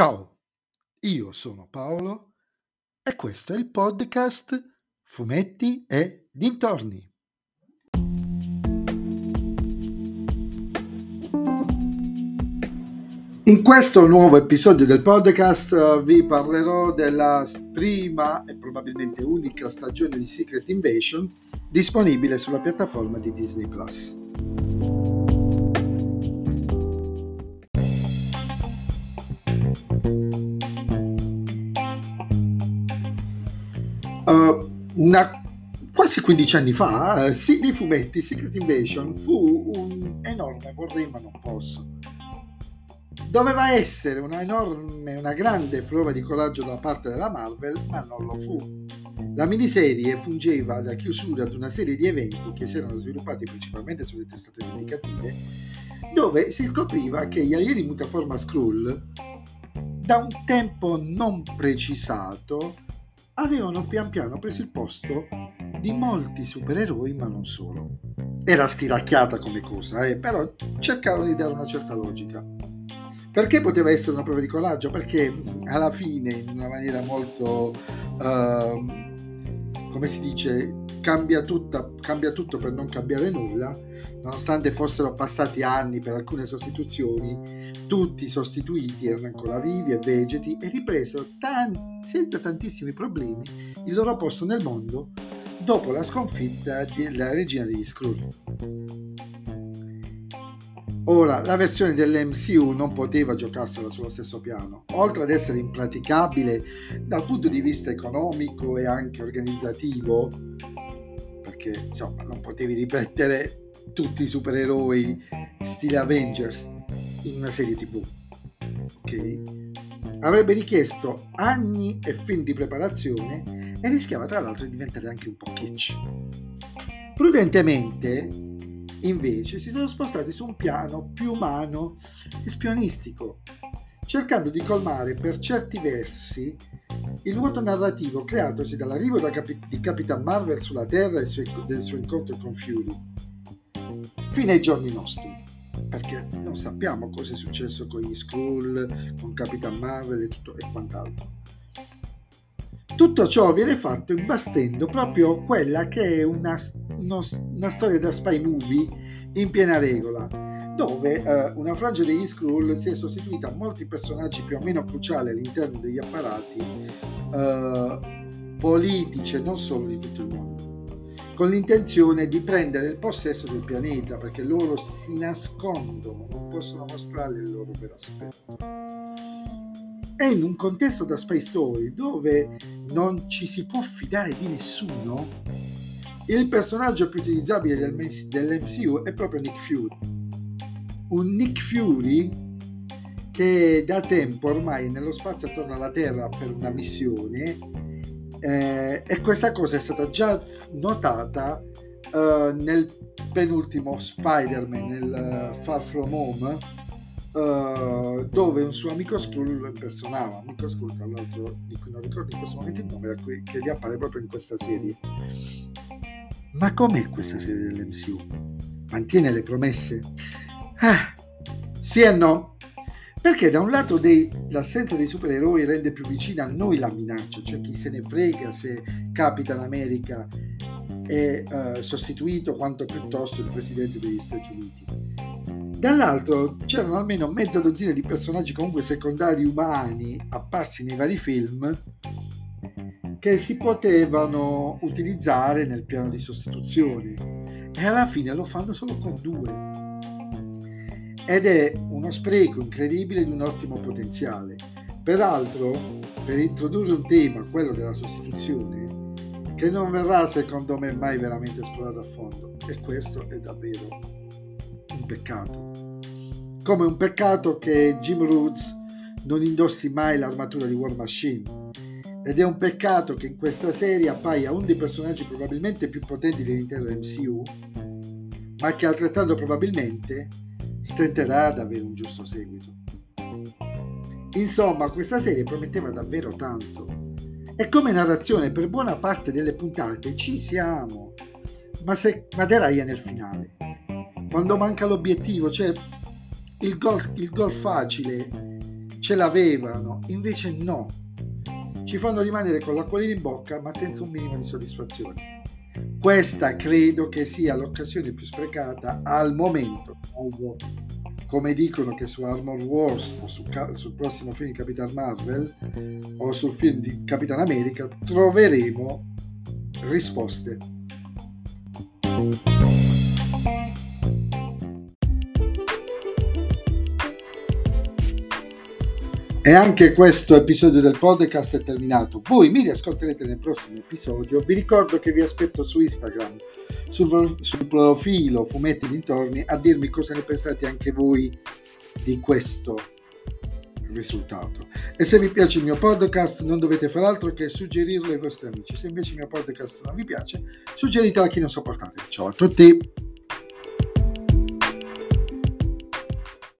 Ciao, io sono Paolo e questo è il podcast Fumetti e Dintorni. In questo nuovo episodio del podcast eh, vi parlerò della prima e probabilmente unica stagione di Secret Invasion disponibile sulla piattaforma di Disney Plus. Uh, una, quasi 15 anni fa, uh, sì, nei fumetti Secret Invasion fu un enorme vorrei ma non posso Doveva essere una enorme, una grande prova di coraggio da parte della Marvel, ma non lo fu. La miniserie fungeva da chiusura ad una serie di eventi che si erano sviluppati principalmente sulle testate indicative, dove si scopriva che gli alieni mutaforma Skrull, da un tempo non precisato, avevano pian piano preso il posto di molti supereroi, ma non solo. Era stiracchiata come cosa, eh, però cercarono di dare una certa logica. Perché poteva essere una prova di coraggio? Perché alla fine, in una maniera molto, uh, come si dice, cambia, tutta, cambia tutto per non cambiare nulla, nonostante fossero passati anni per alcune sostituzioni, tutti i sostituiti erano ancora vivi e vegeti e ripresero tan- senza tantissimi problemi il loro posto nel mondo dopo la sconfitta della regina degli Skrull. Ora, la versione dell'MCU non poteva giocarsela sullo stesso piano, oltre ad essere impraticabile dal punto di vista economico e anche organizzativo, perché insomma non potevi ripetere tutti i supereroi stile Avengers in una serie tv. Ok? Avrebbe richiesto anni e fin di preparazione e rischiava tra l'altro di diventare anche un po' kitsch. Prudentemente invece si sono spostati su un piano più umano e spionistico, cercando di colmare per certi versi il vuoto narrativo creatosi dall'arrivo di Capitan Marvel sulla Terra e del suo incontro con Fury, fino ai giorni nostri. Perché non sappiamo cosa è successo con gli Skrull, con Capitan Marvel e, tutto, e quant'altro. Tutto ciò viene fatto imbastendo proprio quella che è una uno, una storia da spy movie in piena regola, dove eh, una frangia degli Skrull si è sostituita a molti personaggi più o meno cruciali all'interno degli apparati eh, politici e non solo di tutto il mondo, con l'intenzione di prendere il possesso del pianeta perché loro si nascondono, non possono mostrare il loro vero aspetto. E in un contesto da spy story dove non ci si può fidare di nessuno, il personaggio più utilizzabile del, dell'MCU è proprio Nick Fury. Un Nick Fury che da tempo ormai nello spazio attorno alla Terra per una missione eh, e questa cosa è stata già notata eh, nel penultimo Spider-Man, nel uh, Far From Home, uh, dove un suo amico Skrull lo impersonava. Amico Skrull, tra l'altro, di cui non ricordo in questo momento il nome, che riappare proprio in questa serie. Ma com'è questa serie dell'MCU? Mantiene le promesse? Ah, sì e no. Perché da un lato dei, l'assenza dei supereroi rende più vicina a noi la minaccia, cioè chi se ne frega se Capitan America è uh, sostituito quanto piuttosto il presidente degli Stati Uniti. Dall'altro c'erano almeno mezza dozzina di personaggi comunque secondari umani apparsi nei vari film che si potevano utilizzare nel piano di sostituzione e alla fine lo fanno solo con due. Ed è uno spreco incredibile di un ottimo potenziale. Peraltro, per introdurre un tema, quello della sostituzione, che non verrà secondo me mai veramente esplorato a fondo, e questo è davvero un peccato. Come un peccato che Jim Roots non indossi mai l'armatura di War Machine, ed è un peccato che in questa serie appaia uno dei personaggi probabilmente più potenti dell'intero MCU, ma che altrettanto probabilmente stenterà ad avere un giusto seguito. Insomma, questa serie prometteva davvero tanto. E come narrazione per buona parte delle puntate ci siamo, ma, se, ma deraia nel finale. Quando manca l'obiettivo, cioè il gol, il gol facile, ce l'avevano, invece no. Ci fanno rimanere con l'acquolina in bocca ma senza un minimo di soddisfazione. Questa credo che sia l'occasione più sprecata al momento. Come dicono che su Armor Wars o su, sul prossimo film di Capitan Marvel o sul film di Capitan America troveremo risposte. E anche questo episodio del podcast è terminato. Voi mi riascolterete nel prossimo episodio. Vi ricordo che vi aspetto su Instagram, sul, sul profilo Fumetti Dintorni, a dirmi cosa ne pensate anche voi di questo risultato. E se vi piace il mio podcast non dovete fare altro che suggerirlo ai vostri amici. Se invece il mio podcast non vi piace, suggeritelo a chi non sopportate. Ciao a tutti!